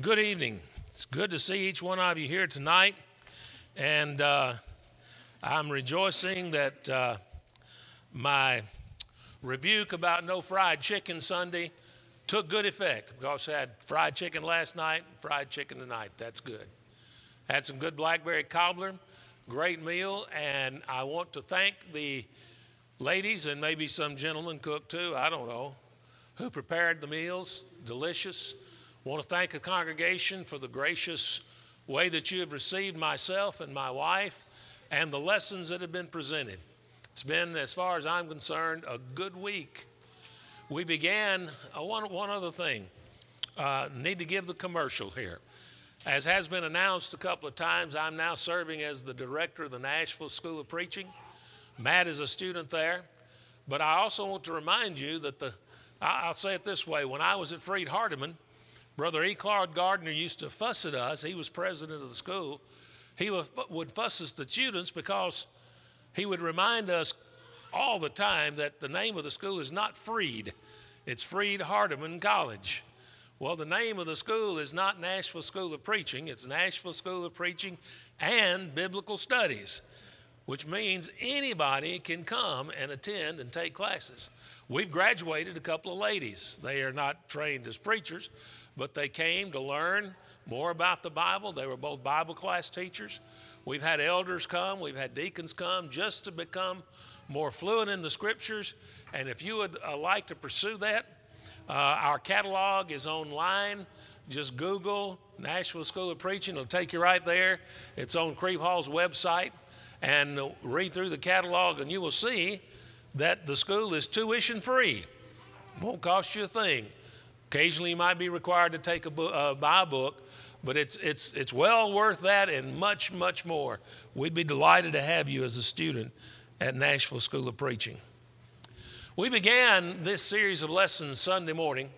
Good evening. It's good to see each one of you here tonight. And uh, I'm rejoicing that uh, my rebuke about no fried chicken Sunday took good effect because I had fried chicken last night, fried chicken tonight. That's good. Had some good blackberry cobbler, great meal, and I want to thank the ladies and maybe some gentlemen cook too, I don't know, who prepared the meals. Delicious. I want to thank the congregation for the gracious way that you have received myself and my wife and the lessons that have been presented. It's been, as far as I'm concerned, a good week. We began, uh, one, one other thing. Uh, need to give the commercial here. As has been announced a couple of times, I'm now serving as the director of the Nashville School of Preaching. Matt is a student there. But I also want to remind you that the, I'll say it this way when I was at Freed Hardeman, Brother E. Claude Gardner used to fuss at us. He was president of the school. He would fuss at the students because he would remind us all the time that the name of the school is not Freed, it's Freed Hardeman College. Well, the name of the school is not Nashville School of Preaching, it's Nashville School of Preaching and Biblical Studies, which means anybody can come and attend and take classes. We've graduated a couple of ladies. They are not trained as preachers, but they came to learn more about the Bible. They were both Bible class teachers. We've had elders come, we've had deacons come just to become more fluent in the scriptures. And if you would uh, like to pursue that, uh, our catalog is online. Just Google Nashville School of Preaching, it'll take you right there. It's on Crieve Hall's website. And read through the catalog, and you will see that the school is tuition free. Won't cost you a thing. Occasionally, you might be required to take a book, uh, buy a book, but it's, it's, it's well worth that and much, much more. We'd be delighted to have you as a student at Nashville School of Preaching. We began this series of lessons Sunday morning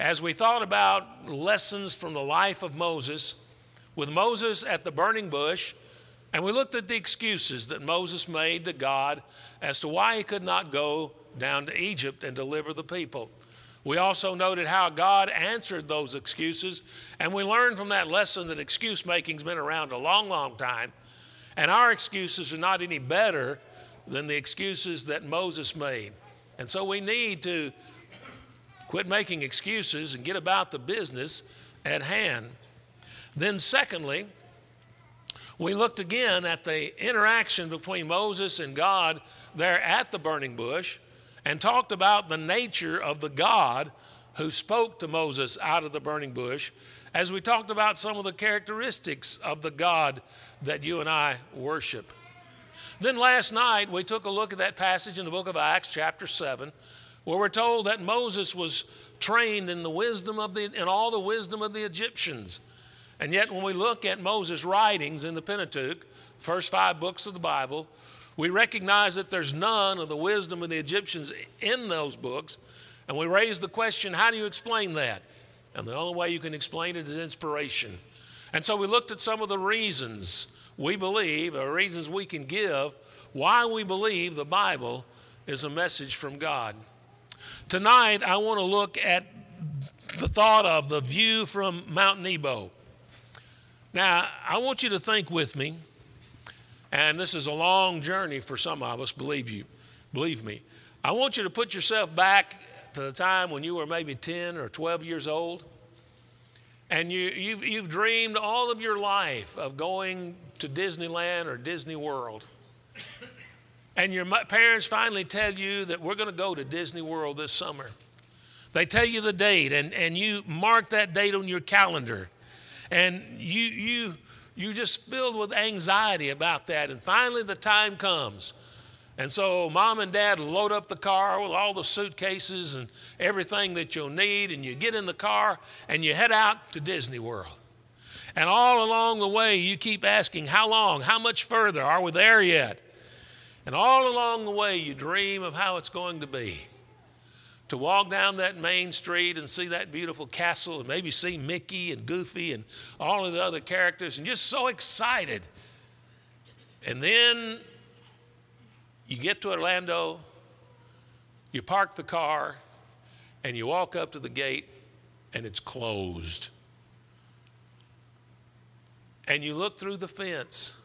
as we thought about lessons from the life of Moses, with Moses at the burning bush, and we looked at the excuses that Moses made to God as to why he could not go down to Egypt and deliver the people. We also noted how God answered those excuses, and we learned from that lesson that excuse making's been around a long, long time, and our excuses are not any better than the excuses that Moses made. And so we need to quit making excuses and get about the business at hand. Then, secondly, we looked again at the interaction between Moses and God there at the burning bush and talked about the nature of the God who spoke to Moses out of the burning bush, as we talked about some of the characteristics of the God that you and I worship. Then last night, we took a look at that passage in the book of Acts, chapter 7, where we're told that Moses was trained in the wisdom of the, in all the wisdom of the Egyptians. And yet, when we look at Moses' writings in the Pentateuch, first five books of the Bible, we recognize that there's none of the wisdom of the Egyptians in those books, and we raise the question how do you explain that? And the only way you can explain it is inspiration. And so we looked at some of the reasons we believe, or reasons we can give, why we believe the Bible is a message from God. Tonight, I want to look at the thought of the view from Mount Nebo. Now, I want you to think with me and this is a long journey for some of us, believe you. Believe me. I want you to put yourself back to the time when you were maybe 10 or 12 years old. And you, you've, you've dreamed all of your life of going to Disneyland or Disney World. And your parents finally tell you that we're going to go to Disney World this summer. They tell you the date, and, and you mark that date on your calendar. And you, you, you're just filled with anxiety about that. And finally, the time comes. And so, mom and dad load up the car with all the suitcases and everything that you'll need, and you get in the car and you head out to Disney World. And all along the way, you keep asking, How long? How much further? Are we there yet? And all along the way, you dream of how it's going to be to walk down that main street and see that beautiful castle and maybe see Mickey and Goofy and all of the other characters and just so excited. And then you get to Orlando, you park the car, and you walk up to the gate and it's closed. and you look through the fence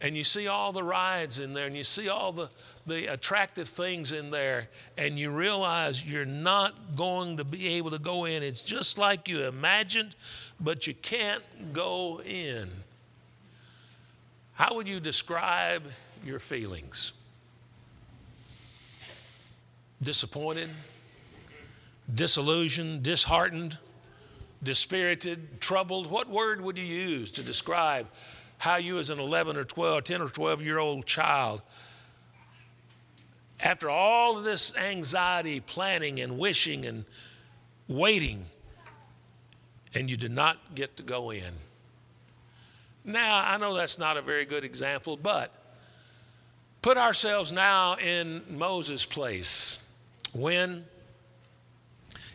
and you see all the rides in there and you see all the, the attractive things in there and you realize you're not going to be able to go in. It's just like you imagined, but you can't go in. How would you describe your feelings? Disappointed, disillusioned, disheartened, dispirited, troubled. What word would you use to describe how you, as an 11 or 12, 10 or 12 year old child, after all of this anxiety, planning, and wishing and waiting, and you did not get to go in? Now, I know that's not a very good example, but put ourselves now in Moses' place when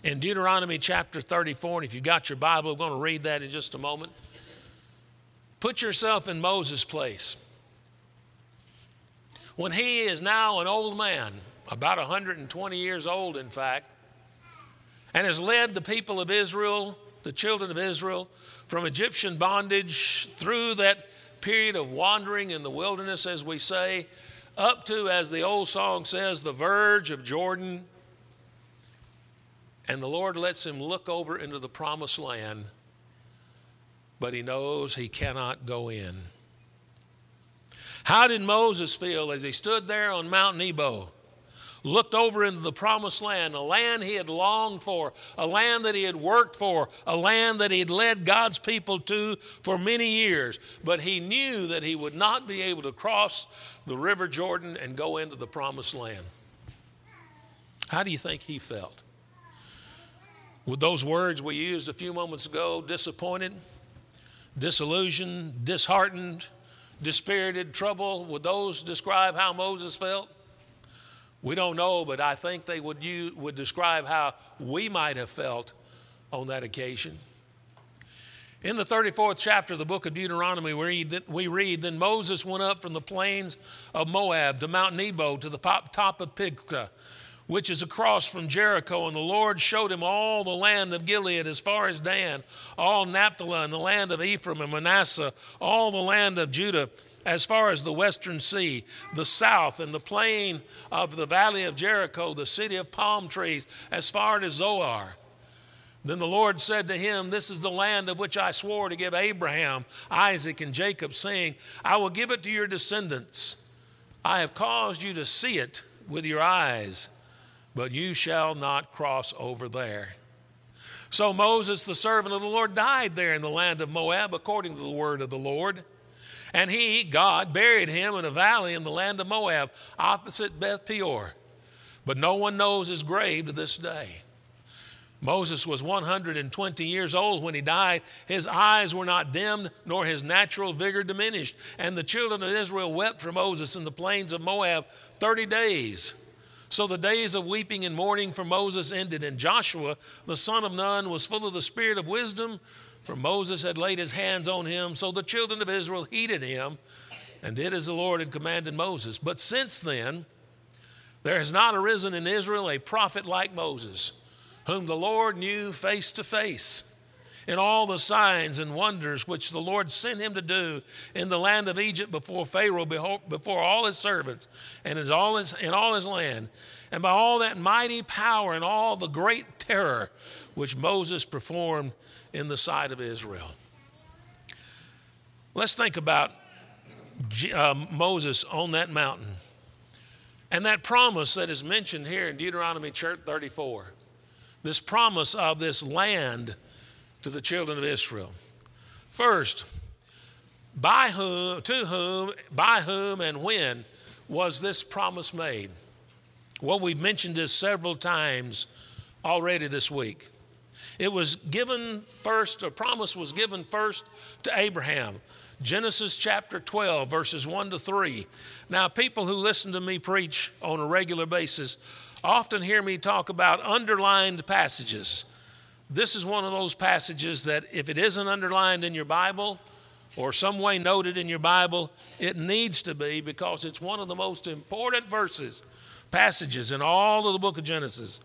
in Deuteronomy chapter 34, and if you've got your Bible, I'm going to read that in just a moment. Put yourself in Moses' place. When he is now an old man, about 120 years old, in fact, and has led the people of Israel, the children of Israel, from Egyptian bondage through that period of wandering in the wilderness, as we say, up to, as the old song says, the verge of Jordan. And the Lord lets him look over into the promised land, but he knows he cannot go in. How did Moses feel as he stood there on Mount Nebo? looked over into the promised land, a land he had longed for, a land that he had worked for, a land that he had led God's people to for many years. But he knew that he would not be able to cross the River Jordan and go into the promised land. How do you think he felt? With those words we used a few moments ago disappointed, disillusioned, disheartened, dispirited, trouble, would those describe how Moses felt? We don't know, but I think they would, use, would describe how we might have felt on that occasion. In the 34th chapter of the book of Deuteronomy, we read, we read Then Moses went up from the plains of Moab to Mount Nebo to the top of Pisgah, which is across from Jericho. And the Lord showed him all the land of Gilead as far as Dan, all Naphtali, and the land of Ephraim and Manasseh, all the land of Judah as far as the western sea, the south, and the plain of the valley of Jericho, the city of palm trees, as far as Zoar. Then the Lord said to him, This is the land of which I swore to give Abraham, Isaac, and Jacob, saying, I will give it to your descendants. I have caused you to see it with your eyes, but you shall not cross over there. So Moses, the servant of the Lord, died there in the land of Moab, according to the word of the Lord. And he, God, buried him in a valley in the land of Moab, opposite Beth Peor. But no one knows his grave to this day. Moses was 120 years old when he died. His eyes were not dimmed, nor his natural vigor diminished. And the children of Israel wept for Moses in the plains of Moab 30 days. So the days of weeping and mourning for Moses ended, and Joshua, the son of Nun, was full of the spirit of wisdom for Moses had laid his hands on him, so the children of Israel heeded him and did as the Lord had commanded Moses. But since then, there has not arisen in Israel a prophet like Moses, whom the Lord knew face to face. In all the signs and wonders which the Lord sent him to do in the land of Egypt before Pharaoh, before all his servants, and in all his, in all his land, and by all that mighty power and all the great terror which Moses performed in the sight of Israel. Let's think about uh, Moses on that mountain and that promise that is mentioned here in Deuteronomy chapter 34. This promise of this land to the children of Israel. First, by whom, to whom, by whom, and when was this promise made? Well, we've mentioned this several times already this week. It was given first, a promise was given first to Abraham. Genesis chapter 12, verses 1 to 3. Now, people who listen to me preach on a regular basis often hear me talk about underlined passages. This is one of those passages that, if it isn't underlined in your Bible or some way noted in your Bible, it needs to be because it's one of the most important verses, passages in all of the book of Genesis.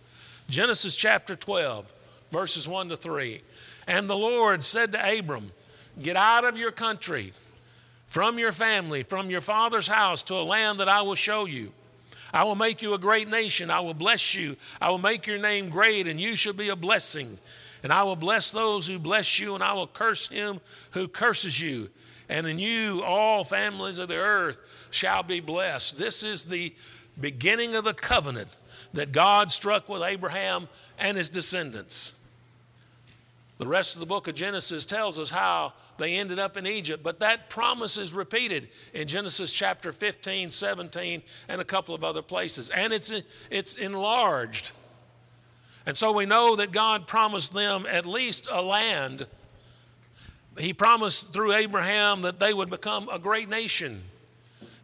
Genesis chapter 12 verses 1 to 3. And the Lord said to Abram, Get out of your country, from your family, from your father's house to a land that I will show you. I will make you a great nation. I will bless you. I will make your name great, and you shall be a blessing. And I will bless those who bless you, and I will curse him who curses you. And in you, all families of the earth shall be blessed. This is the beginning of the covenant that God struck with Abraham and his descendants. The rest of the book of Genesis tells us how they ended up in Egypt, but that promise is repeated in Genesis chapter 15, 17, and a couple of other places. And it's, it's enlarged. And so we know that God promised them at least a land. He promised through Abraham that they would become a great nation.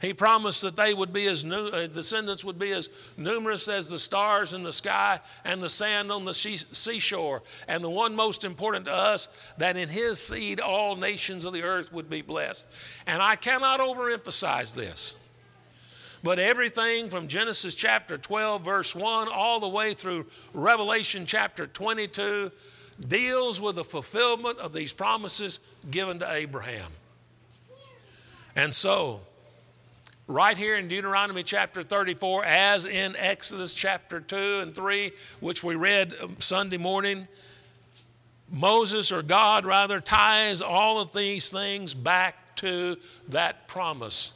He promised that they would be as new, uh, descendants would be as numerous as the stars in the sky and the sand on the seashore. And the one most important to us, that in his seed all nations of the earth would be blessed. And I cannot overemphasize this. But everything from Genesis chapter 12, verse 1, all the way through Revelation chapter 22 deals with the fulfillment of these promises given to Abraham. And so, right here in Deuteronomy chapter 34, as in Exodus chapter 2 and 3, which we read um, Sunday morning, Moses, or God rather, ties all of these things back to that promise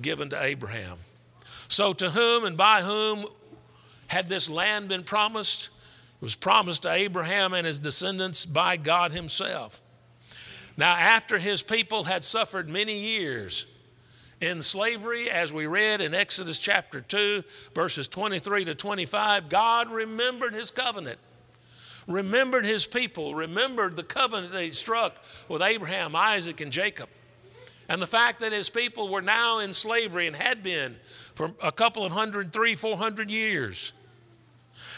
given to Abraham. So, to whom and by whom had this land been promised? It was promised to Abraham and his descendants by God Himself. Now, after his people had suffered many years, in slavery, as we read in Exodus chapter 2, verses 23 to 25, God remembered his covenant, remembered his people, remembered the covenant that he struck with Abraham, Isaac, and Jacob. And the fact that his people were now in slavery and had been for a couple of hundred, three, four hundred years.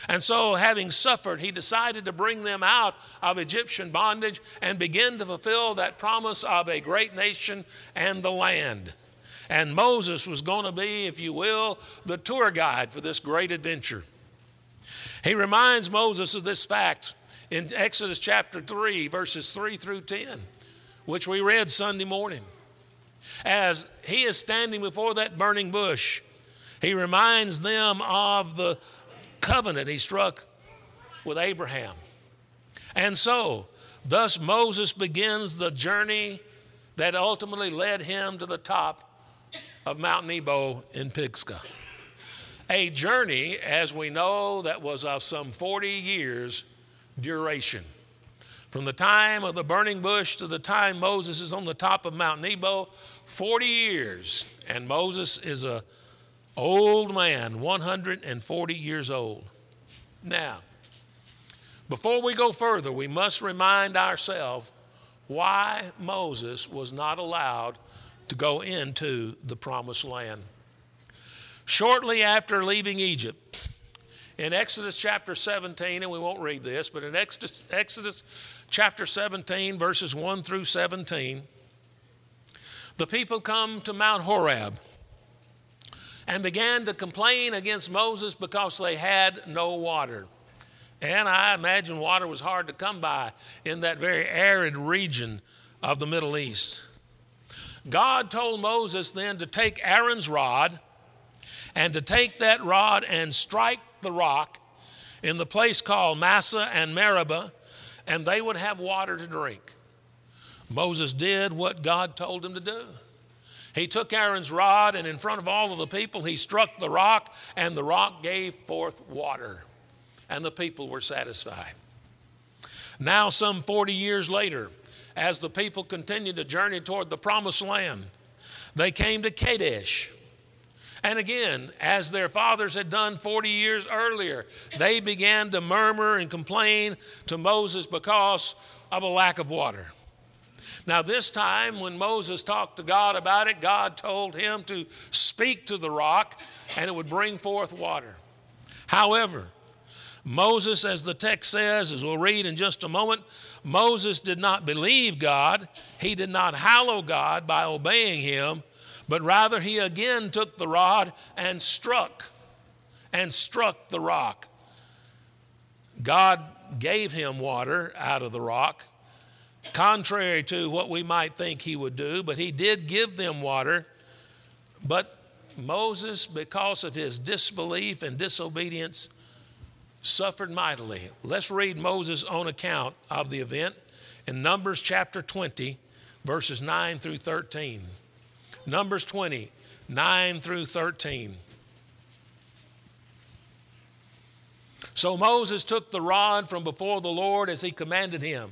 And so, having suffered, he decided to bring them out of Egyptian bondage and begin to fulfill that promise of a great nation and the land. And Moses was going to be, if you will, the tour guide for this great adventure. He reminds Moses of this fact in Exodus chapter 3, verses 3 through 10, which we read Sunday morning. As he is standing before that burning bush, he reminds them of the covenant he struck with Abraham. And so, thus Moses begins the journey that ultimately led him to the top of Mount Nebo in Pisgah. A journey, as we know, that was of some 40 years' duration. From the time of the burning bush to the time Moses is on the top of Mount Nebo, 40 years. And Moses is a old man, 140 years old. Now, before we go further, we must remind ourselves why Moses was not allowed to go into the promised land. Shortly after leaving Egypt, in Exodus chapter 17, and we won't read this, but in Exodus, Exodus chapter 17, verses 1 through 17, the people come to Mount Horeb and began to complain against Moses because they had no water. And I imagine water was hard to come by in that very arid region of the Middle East. God told Moses then to take Aaron's rod and to take that rod and strike the rock in the place called Massah and Meribah, and they would have water to drink. Moses did what God told him to do. He took Aaron's rod, and in front of all of the people, he struck the rock, and the rock gave forth water, and the people were satisfied. Now, some 40 years later, as the people continued to journey toward the promised land. They came to Kadesh. And again, as their fathers had done 40 years earlier, they began to murmur and complain to Moses because of a lack of water. Now, this time, when Moses talked to God about it, God told him to speak to the rock and it would bring forth water. However, Moses, as the text says, as we'll read in just a moment, Moses did not believe God. He did not hallow God by obeying him, but rather he again took the rod and struck, and struck the rock. God gave him water out of the rock, contrary to what we might think he would do, but he did give them water. But Moses, because of his disbelief and disobedience, suffered mightily. Let's read Moses' own account of the event in Numbers chapter 20, verses 9 through 13. Numbers 20, 9 through 13. So Moses took the rod from before the Lord as he commanded him.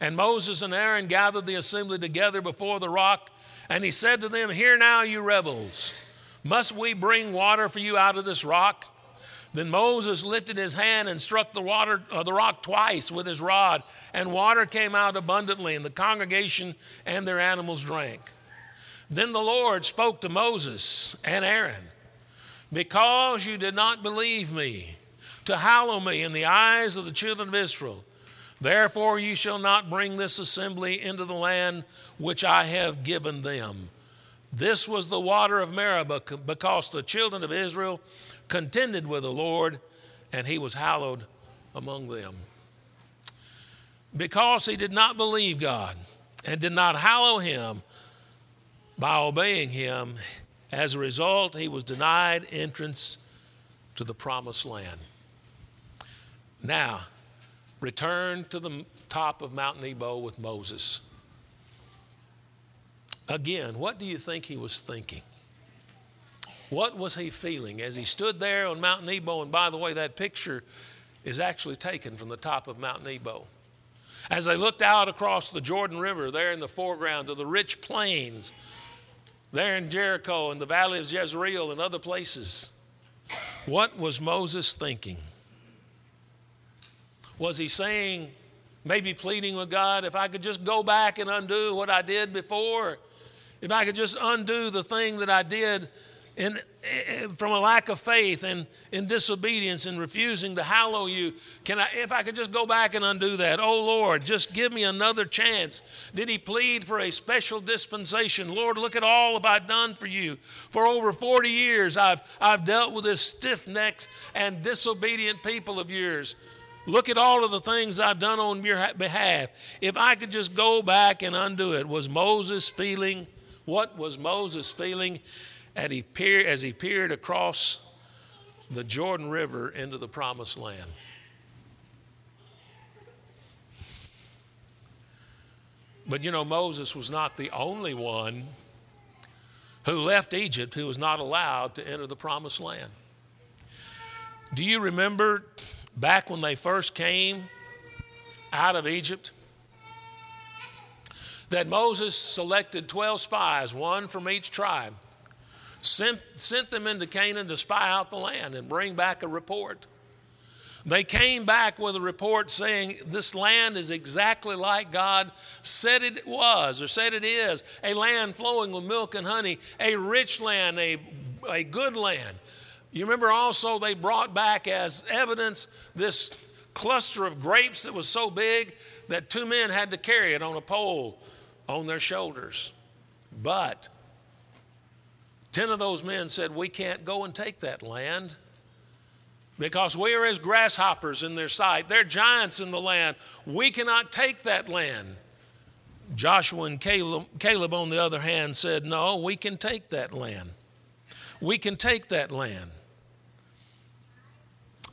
And Moses and Aaron gathered the assembly together before the rock, and he said to them, Hear now, you rebels, must we bring water for you out of this rock? Then Moses lifted his hand and struck the water, uh, the rock twice with his rod, and water came out abundantly, and the congregation and their animals drank. Then the Lord spoke to Moses and Aaron, Because you did not believe me, to hallow me in the eyes of the children of Israel, therefore you shall not bring this assembly into the land which I have given them. This was the water of Meribah, because the children of Israel contended with the Lord, and he was hallowed among them. Because he did not believe God and did not hallow him by obeying him, as a result, he was denied entrance to the promised land. Now, return to the top of Mount Nebo with Moses. Again, what do you think he was thinking? What was he feeling as he stood there on Mount Nebo? And by the way, that picture is actually taken from the top of Mount Nebo. As they looked out across the Jordan River, there in the foreground, to the rich plains, there in Jericho and the valley of Jezreel and other places, what was Moses thinking? Was he saying, maybe pleading with God, if I could just go back and undo what I did before? If I could just undo the thing that I did in, eh, from a lack of faith and in disobedience and refusing to hallow you can i if i could just go back and undo that. Oh lord just give me another chance. Did he plead for a special dispensation? Lord look at all have i done for you. For over 40 years i've i've dealt with this stiff-necked and disobedient people of yours. Look at all of the things I've done on your behalf. If I could just go back and undo it, was Moses feeling? What was Moses feeling as he peered, as he peered across the Jordan River into the promised land. But you know, Moses was not the only one who left Egypt who was not allowed to enter the promised land. Do you remember back when they first came out of Egypt? That Moses selected 12 spies, one from each tribe sent, sent them into Canaan to spy out the land and bring back a report. They came back with a report saying this land is exactly like God said it was or said it is a land flowing with milk and honey, a rich land, a, a good land. You remember also they brought back as evidence this cluster of grapes that was so big that two men had to carry it on a pole on their shoulders. But Ten of those men said, We can't go and take that land because we are as grasshoppers in their sight. They're giants in the land. We cannot take that land. Joshua and Caleb, Caleb, on the other hand, said, No, we can take that land. We can take that land.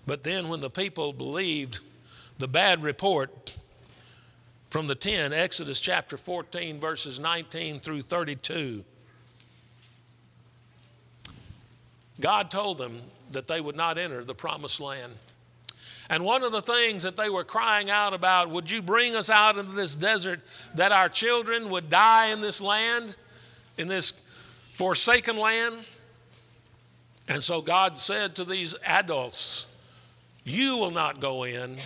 But then, when the people believed the bad report from the 10, Exodus chapter 14, verses 19 through 32, God told them that they would not enter the promised land. And one of the things that they were crying out about, would you bring us out into this desert that our children would die in this land, in this forsaken land? And so God said to these adults, You will not go in.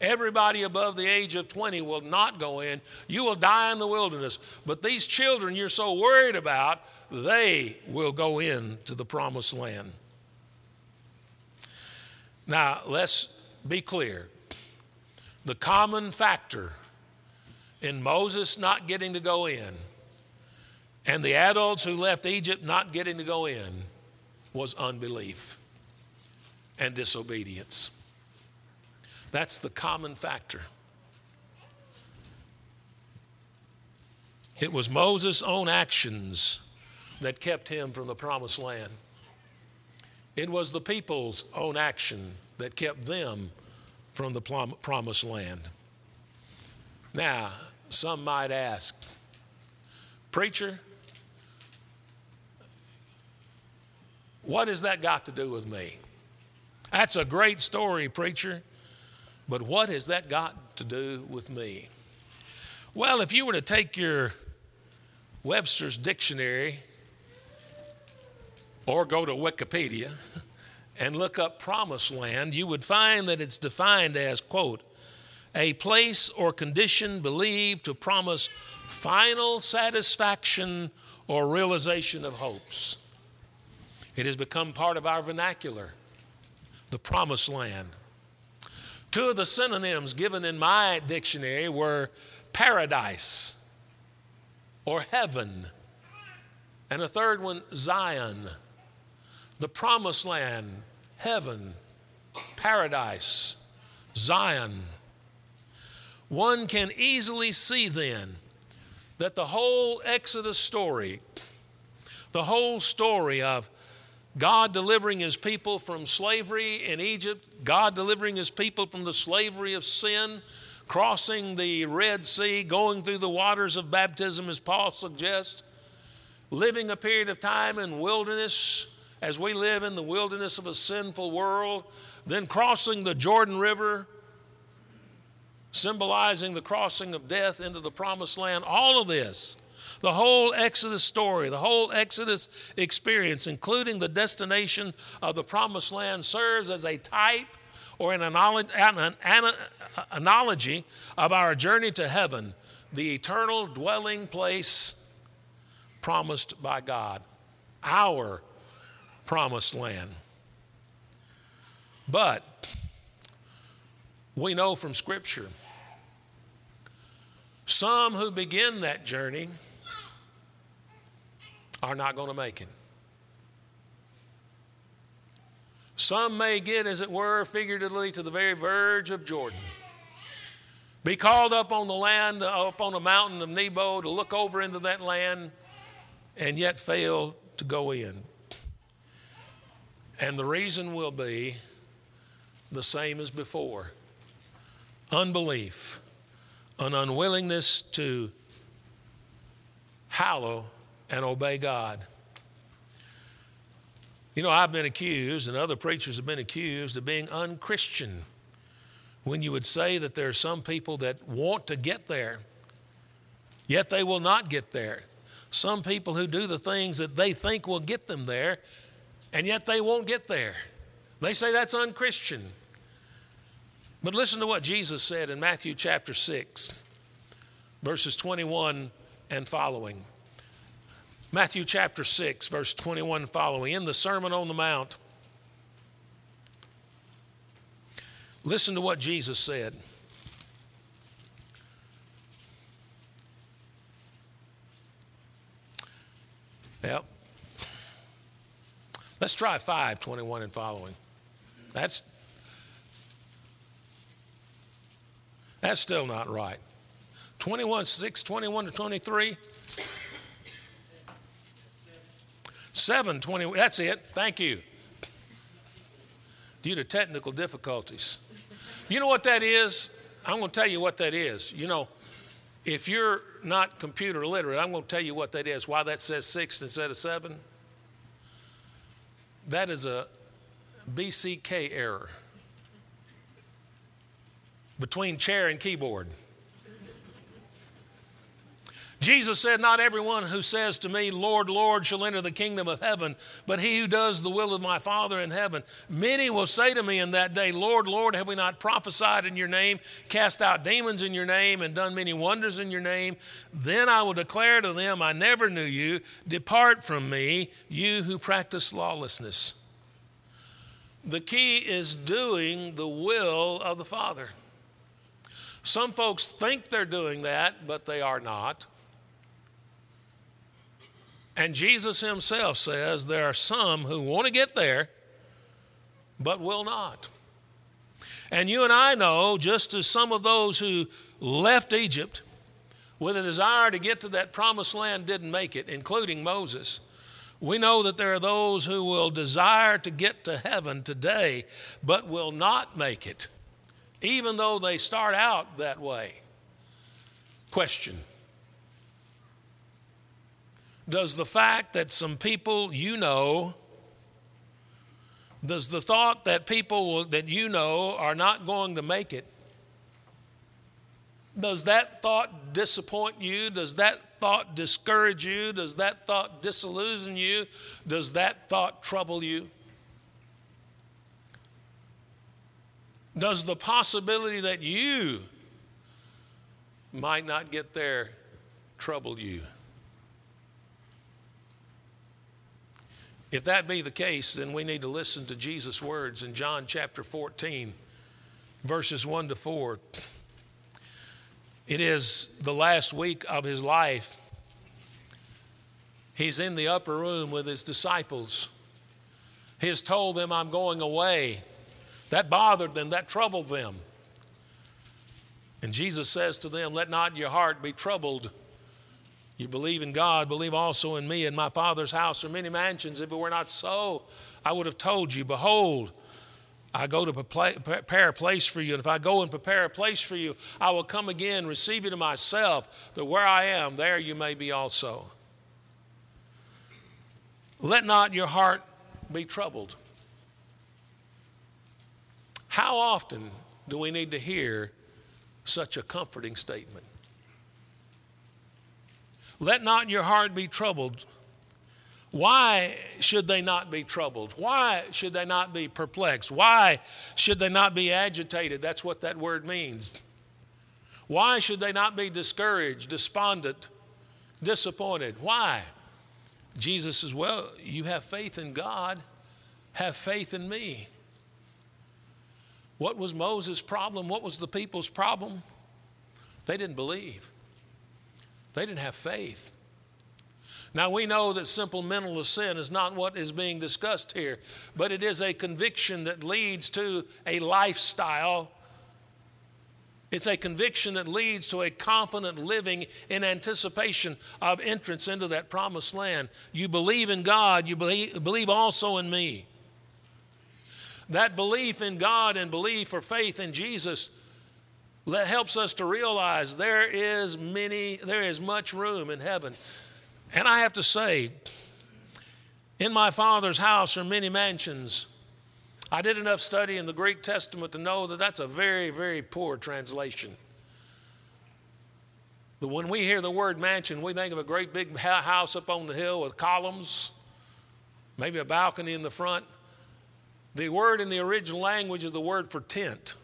Everybody above the age of 20 will not go in. You will die in the wilderness. But these children you're so worried about, they will go into the promised land. Now, let's be clear. The common factor in Moses not getting to go in and the adults who left Egypt not getting to go in was unbelief and disobedience. That's the common factor. It was Moses' own actions that kept him from the promised land. It was the people's own action that kept them from the promised land. Now, some might ask, Preacher, what has that got to do with me? That's a great story, preacher, but what has that got to do with me? Well, if you were to take your Webster's dictionary or go to Wikipedia and look up promised land, you would find that it's defined as, quote, a place or condition believed to promise final satisfaction or realization of hopes. It has become part of our vernacular, the promised land. Two of the synonyms given in my dictionary were paradise or heaven, and a third one, Zion the promised land, heaven, paradise, Zion. One can easily see then that the whole Exodus story, the whole story of God delivering his people from slavery in Egypt, God delivering his people from the slavery of sin, crossing the Red Sea, going through the waters of baptism, as Paul suggests, living a period of time in wilderness, as we live in the wilderness of a sinful world, then crossing the Jordan River, symbolizing the crossing of death into the promised land, all of this, the whole Exodus story, the whole Exodus experience, including the destination of the promised land, serves as a type or an uh, analogy of our journey to heaven, the eternal dwelling place promised by God. Our promised land. But we know from Scripture some who begin that journey are not going to make it. Some may get, as it were, figuratively to the very verge of Jordan. Be called up on the land, up on the mountain of Nebo to look over into that land, and yet fail to go in. And the reason will be the same as before unbelief, an unwillingness to hallow and obey God. You know, I've been accused, and other preachers have been accused of being unchristian when you would say that there are some people that want to get there, yet they will not get there. Some people who do the things that they think will get them there, and yet they won't get there. They say that's unchristian. But listen to what Jesus said in Matthew chapter 6, verses 21 and following. Matthew chapter 6, verse 21 following, in the Sermon on the Mount. Listen to what Jesus said. Yep. Let's try 5, 21 and following. That's that's still not right. 21, 6, 21 to 23. 7, 20, that's it. Thank you. Due to technical difficulties. You know what that is? I'm going to tell you what that is. You know, if you're not computer literate, I'm going to tell you what that is, why that says 6 instead of 7. That is a BCK error between chair and keyboard. Jesus said, Not everyone who says to me, Lord, Lord, shall enter the kingdom of heaven, but he who does the will of my Father in heaven. Many will say to me in that day, Lord, Lord, have we not prophesied in your name, cast out demons in your name, and done many wonders in your name? Then I will declare to them, I never knew you. Depart from me, you who practice lawlessness. The key is doing the will of the Father. Some folks think they're doing that, but they are not. And Jesus himself says there are some who want to get there, but will not. And you and I know, just as some of those who left Egypt with a desire to get to that promised land didn't make it, including Moses. We know that there are those who will desire to get to heaven today, but will not make it, even though they start out that way. Question Does the fact that some people you know, does the thought that people that you know are not going to make it, does that thought disappoint you? Does that thought discourage you? Does that thought disillusion you? Does that thought trouble you? Does the possibility that you might not get there trouble you? If that be the case, then we need to listen to Jesus' words in John chapter 14, verses 1 to 4. It is the last week of his life. He's in the upper room with his disciples. He has told them, I'm going away. That bothered them, that troubled them. And Jesus says to them, Let not your heart be troubled. You believe in God, believe also in me. In my Father's house are many mansions. If it were not so, I would have told you, Behold, I go to prepare a place for you. And if I go and prepare a place for you, I will come again, receive you to myself, that where I am, there you may be also. Let not your heart be troubled. How often do we need to hear such a comforting statement? Let not your heart be troubled. Why should they not be troubled? Why should they not be perplexed? Why should they not be agitated? That's what that word means. Why should they not be discouraged, despondent, disappointed? Why? Jesus says, Well, you have faith in God, have faith in me. What was Moses' problem? What was the people's problem? They didn't believe, they didn't have faith. Now, we know that simple mental assent is not what is being discussed here, but it is a conviction that leads to a lifestyle. It's a conviction that leads to a confident living in anticipation of entrance into that promised land. You believe in God, you believe, believe also in me. That belief in God and belief or faith in Jesus helps us to realize there is many there is much room in heaven and I have to say, in my father's house are many mansions. I did enough study in the Greek Testament to know that that's a very, very poor translation. But when we hear the word mansion, we think of a great big house up on the hill with columns, maybe a balcony in the front. The word in the original language is the word for tent.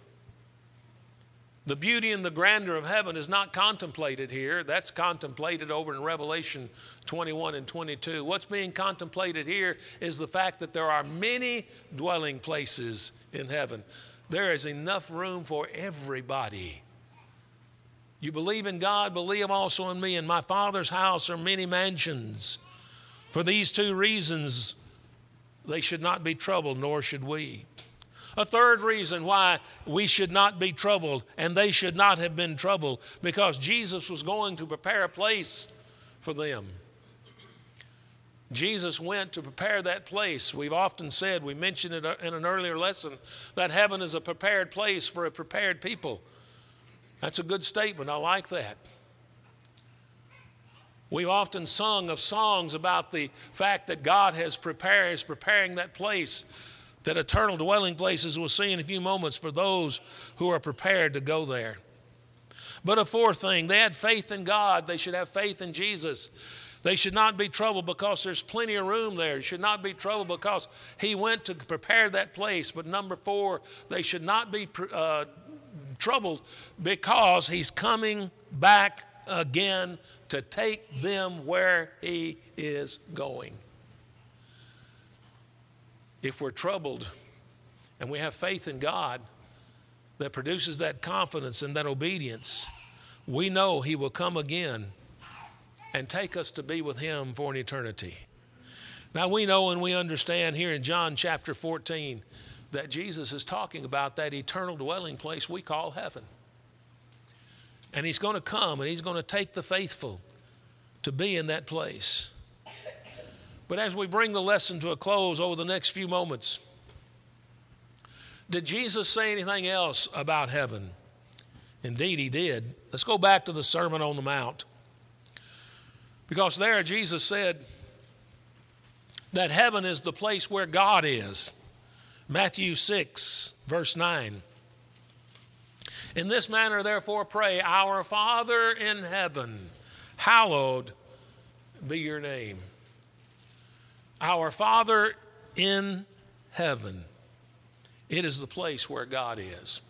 The beauty and the grandeur of heaven is not contemplated here. That's contemplated over in Revelation 21 and 22. What's being contemplated here is the fact that there are many dwelling places in heaven. There is enough room for everybody. You believe in God, believe also in me. In my Father's house are many mansions. For these two reasons, they should not be troubled, nor should we. A third reason why we should not be troubled, and they should not have been troubled, because Jesus was going to prepare a place for them. Jesus went to prepare that place. We've often said, we mentioned it uh, in an earlier lesson, that heaven is a prepared place for a prepared people. That's a good statement. I like that. We've often sung of songs about the fact that God has prepared, is preparing that place that eternal dwelling places we'll see in a few moments for those who are prepared to go there. But a fourth thing, they had faith in God. They should have faith in Jesus. They should not be troubled because there's plenty of room there. They should not be troubled because he went to prepare that place. But number four, they should not be uh, troubled because he's coming back again to take them where he is going. If we're troubled and we have faith in God that produces that confidence and that obedience, we know He will come again and take us to be with Him for an eternity. Now, we know and we understand here in John chapter 14 that Jesus is talking about that eternal dwelling place we call heaven. And He's going to come and He's going to take the faithful to be in that place. But as we bring the lesson to a close over the next few moments, did Jesus say anything else about heaven? Indeed, he did. Let's go back to the Sermon on the Mount. Because there Jesus said that heaven is the place where God is. Matthew 6, verse 9. In this manner, therefore, pray, Our Father in heaven, hallowed be your name. Our Father in heaven. It is the place where God is.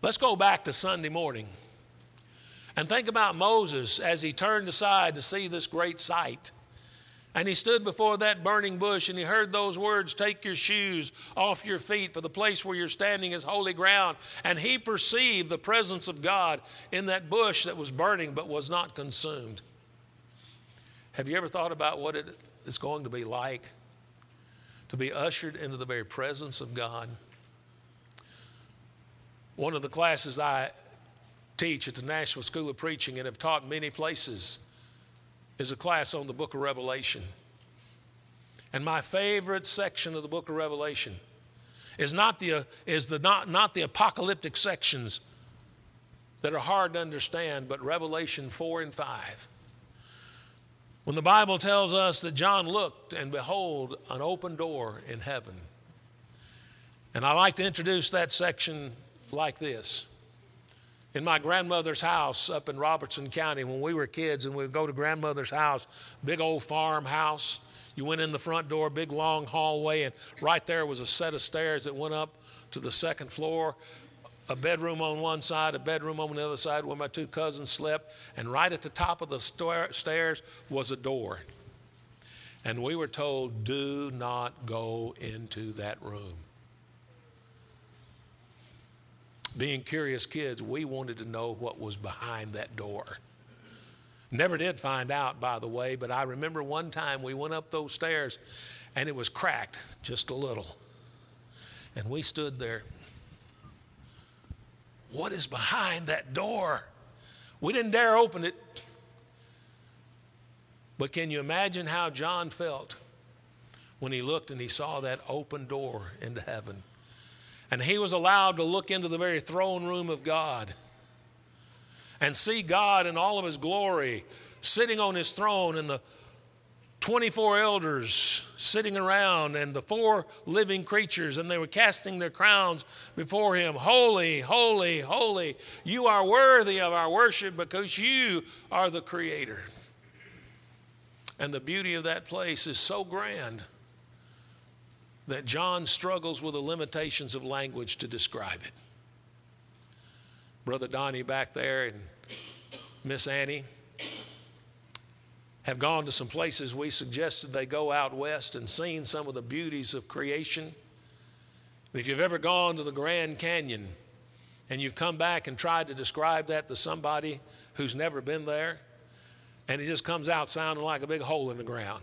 Let's go back to Sunday morning and think about Moses as he turned aside to see this great sight. And he stood before that burning bush and he heard those words Take your shoes off your feet, for the place where you're standing is holy ground. And he perceived the presence of God in that bush that was burning but was not consumed. Have you ever thought about what it is going to be like to be ushered into the very presence of God? One of the classes I teach at the Nashville School of Preaching and have taught many places is a class on the book of Revelation. And my favorite section of the book of Revelation is not the, is the, not, not the apocalyptic sections that are hard to understand, but Revelation 4 and 5. When the Bible tells us that John looked and behold an open door in heaven. And I like to introduce that section like this. In my grandmother's house up in Robertson County, when we were kids and we'd go to grandmother's house, big old farmhouse. You went in the front door, big long hallway, and right there was a set of stairs that went up to the second floor a bedroom on one side, a bedroom on the other side where my two cousins slept, and right at the top of the stairs was a door. And we were told, do not go into that room. Being curious kids, we wanted to know what was behind that door. Never did find out, by the way, but I remember one time we went up those stairs and it was cracked just a little. And we stood there what is behind that door? We didn't dare open it. But can you imagine how John felt when he looked and he saw that open door into heaven? And he was allowed to look into the very throne room of God and see God in all of his glory sitting on his throne in the 24 elders sitting around and the four living creatures, and they were casting their crowns before him. Holy, holy, holy, you are worthy of our worship because you are the Creator. And the beauty of that place is so grand that John struggles with the limitations of language to describe it. Brother Donnie back there and Miss Annie have gone to some places we suggested they go out west and seen some of the beauties of creation. If you've ever gone to the Grand Canyon and you've come back and tried to describe that to somebody who's never been there, and it just comes out sounding like a big hole in the ground.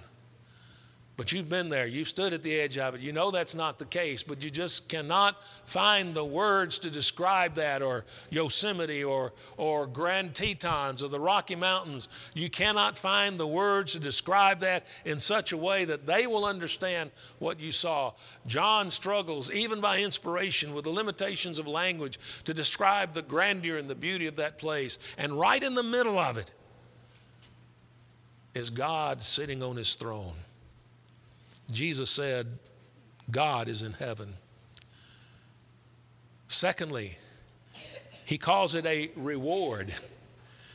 But you've been there, you've stood at the edge of it. You know that's not the case, but you just cannot find the words to describe that, or Yosemite, or, or Grand Tetons, or the Rocky Mountains. You cannot find the words to describe that in such a way that they will understand what you saw. John struggles, even by inspiration, with the limitations of language to describe the grandeur and the beauty of that place. And right in the middle of it is God sitting on his throne. Jesus said, God is in heaven. Secondly, he calls it a reward.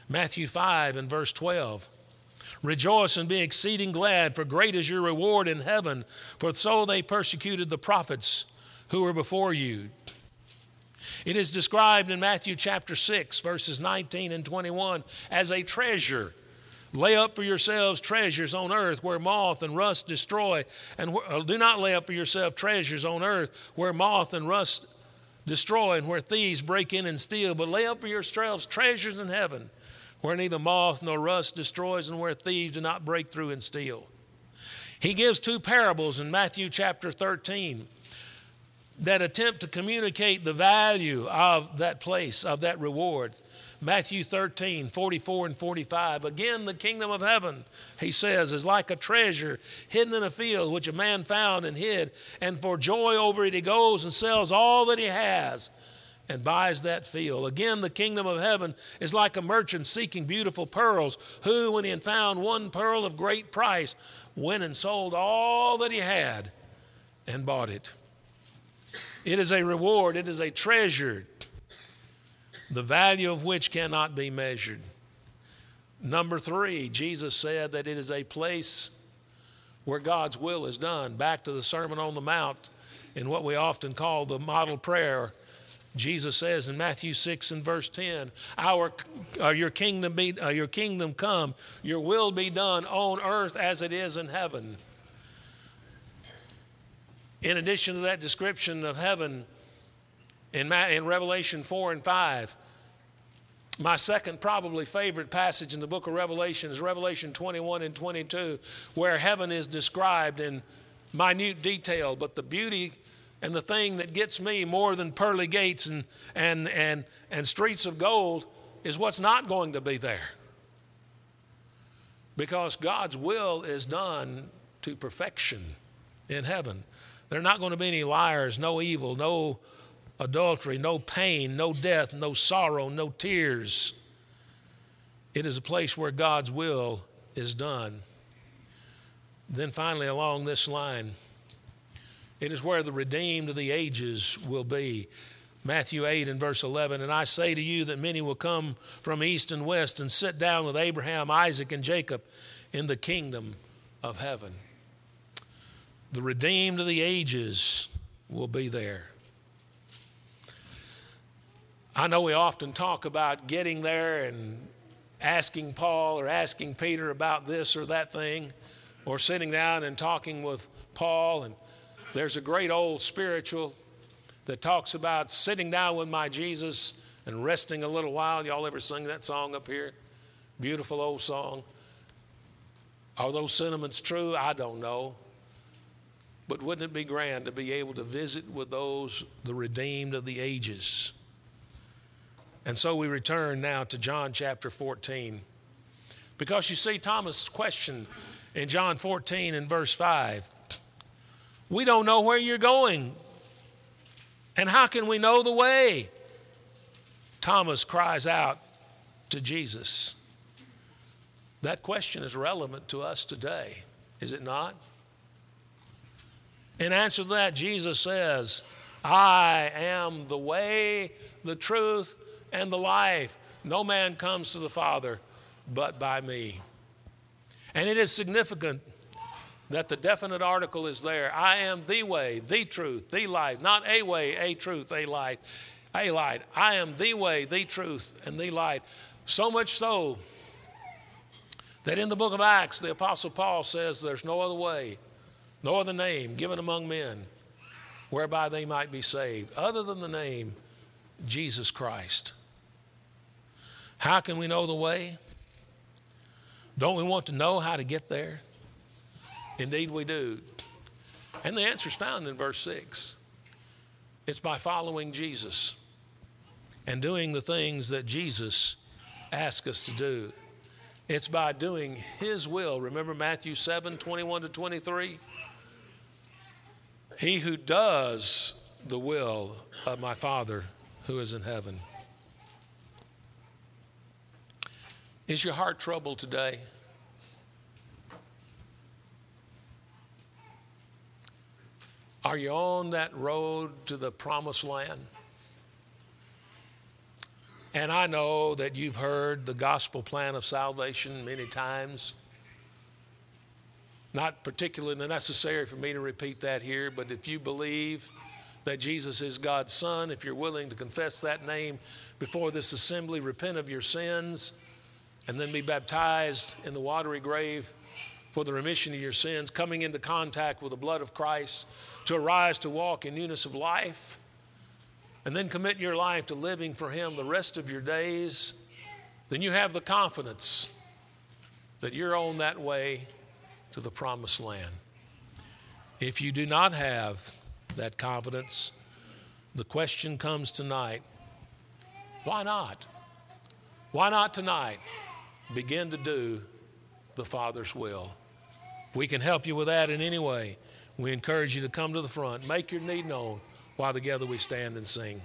Matthew 5 and verse 12. Rejoice and be exceeding glad, for great is your reward in heaven, for so they persecuted the prophets who were before you. It is described in Matthew chapter 6, verses 19 and 21, as a treasure Lay up for yourselves treasures on earth where moth and rust destroy, and wh- uh, do not lay up for yourself treasures on earth where moth and rust destroy and where thieves break in and steal, but lay up for yourselves treasures in heaven where neither moth nor rust destroys and where thieves do not break through and steal. He gives two parables in Matthew chapter 13 that attempt to communicate the value of that place, of that reward. Matthew 13, 44 and 45. Again, the kingdom of heaven, he says, is like a treasure hidden in a field which a man found and hid. And for joy over it, he goes and sells all that he has and buys that field. Again, the kingdom of heaven is like a merchant seeking beautiful pearls, who, when he had found one pearl of great price, went and sold all that he had and bought it. It is a reward, it is a treasure the value of which cannot be measured. Number three, Jesus said that it is a place where God's will is done. Back to the Sermon on the Mount in what we often call the model prayer. Jesus says in Matthew 6 and verse 10, Our, uh, your, kingdom be, uh, your kingdom come, your will be done on earth as it is in heaven. In addition to that description of heaven, in, in Revelation 4 and 5. My second, probably favorite passage in the book of Revelation is Revelation 21 and 22, where heaven is described in minute detail, but the beauty and the thing that gets me more than pearly gates and, and, and, and streets of gold is what's not going to be there. Because God's will is done to perfection in heaven. There are not going to be any liars, no evil, no adultery, no pain, no death, no sorrow, no tears. It is a place where God's will is done. Then finally, along this line, it is where the redeemed of the ages will be. Matthew 8 and verse 11, and I say to you that many will come from east and west and sit down with Abraham, Isaac, and Jacob in the kingdom of heaven. The redeemed of the ages will be there. I know we often talk about getting there and asking Paul or asking Peter about this or that thing, or sitting down and talking with Paul. And there's a great old spiritual that talks about sitting down with my Jesus and resting a little while. Y'all ever sing that song up here? Beautiful old song. Are those sentiments true? I don't know. But wouldn't it be grand to be able to visit with those, the redeemed of the ages? And so we return now to John chapter 14. Because you see, Thomas' question in John 14 and verse 5 we don't know where you're going. And how can we know the way? Thomas cries out to Jesus. That question is relevant to us today, is it not? In answer to that, Jesus says, I am the way, the truth, and the life. No man comes to the Father but by me. And it is significant that the definite article is there. I am the way, the truth, the life. Not a way, a truth, a light, a light. I am the way, the truth, and the light. So much so that in the book of Acts, the Apostle Paul says there's no other way, no other name given among men whereby they might be saved, other than the name Jesus Christ. How can we know the way? Don't we want to know how to get there? Indeed, we do. And the answer is found in verse 6. It's by following Jesus and doing the things that Jesus asked us to do. It's by doing His will. Remember Matthew 7 21 to 23? He who does the will of my Father who is in heaven. Is your heart troubled today? Are you on that road to the promised land? And I know that you've heard the gospel plan of salvation many times. Not particularly necessary for me to repeat that here, but if you believe that Jesus is God's Son, if you're willing to confess that name before this assembly, repent of your sins, and then be baptized in the watery grave for the remission of your sins, coming into contact with the blood of Christ, to arise to walk in newness of life, and then commit your life to living for Him the rest of your days, then you have the confidence that you're on that way to the promised land. If you do not have that confidence, The question comes tonight why not? Why not tonight begin to do the Father's will? If we can help you with that in any way, we encourage you to come to the front, make your need known while together we stand and sing.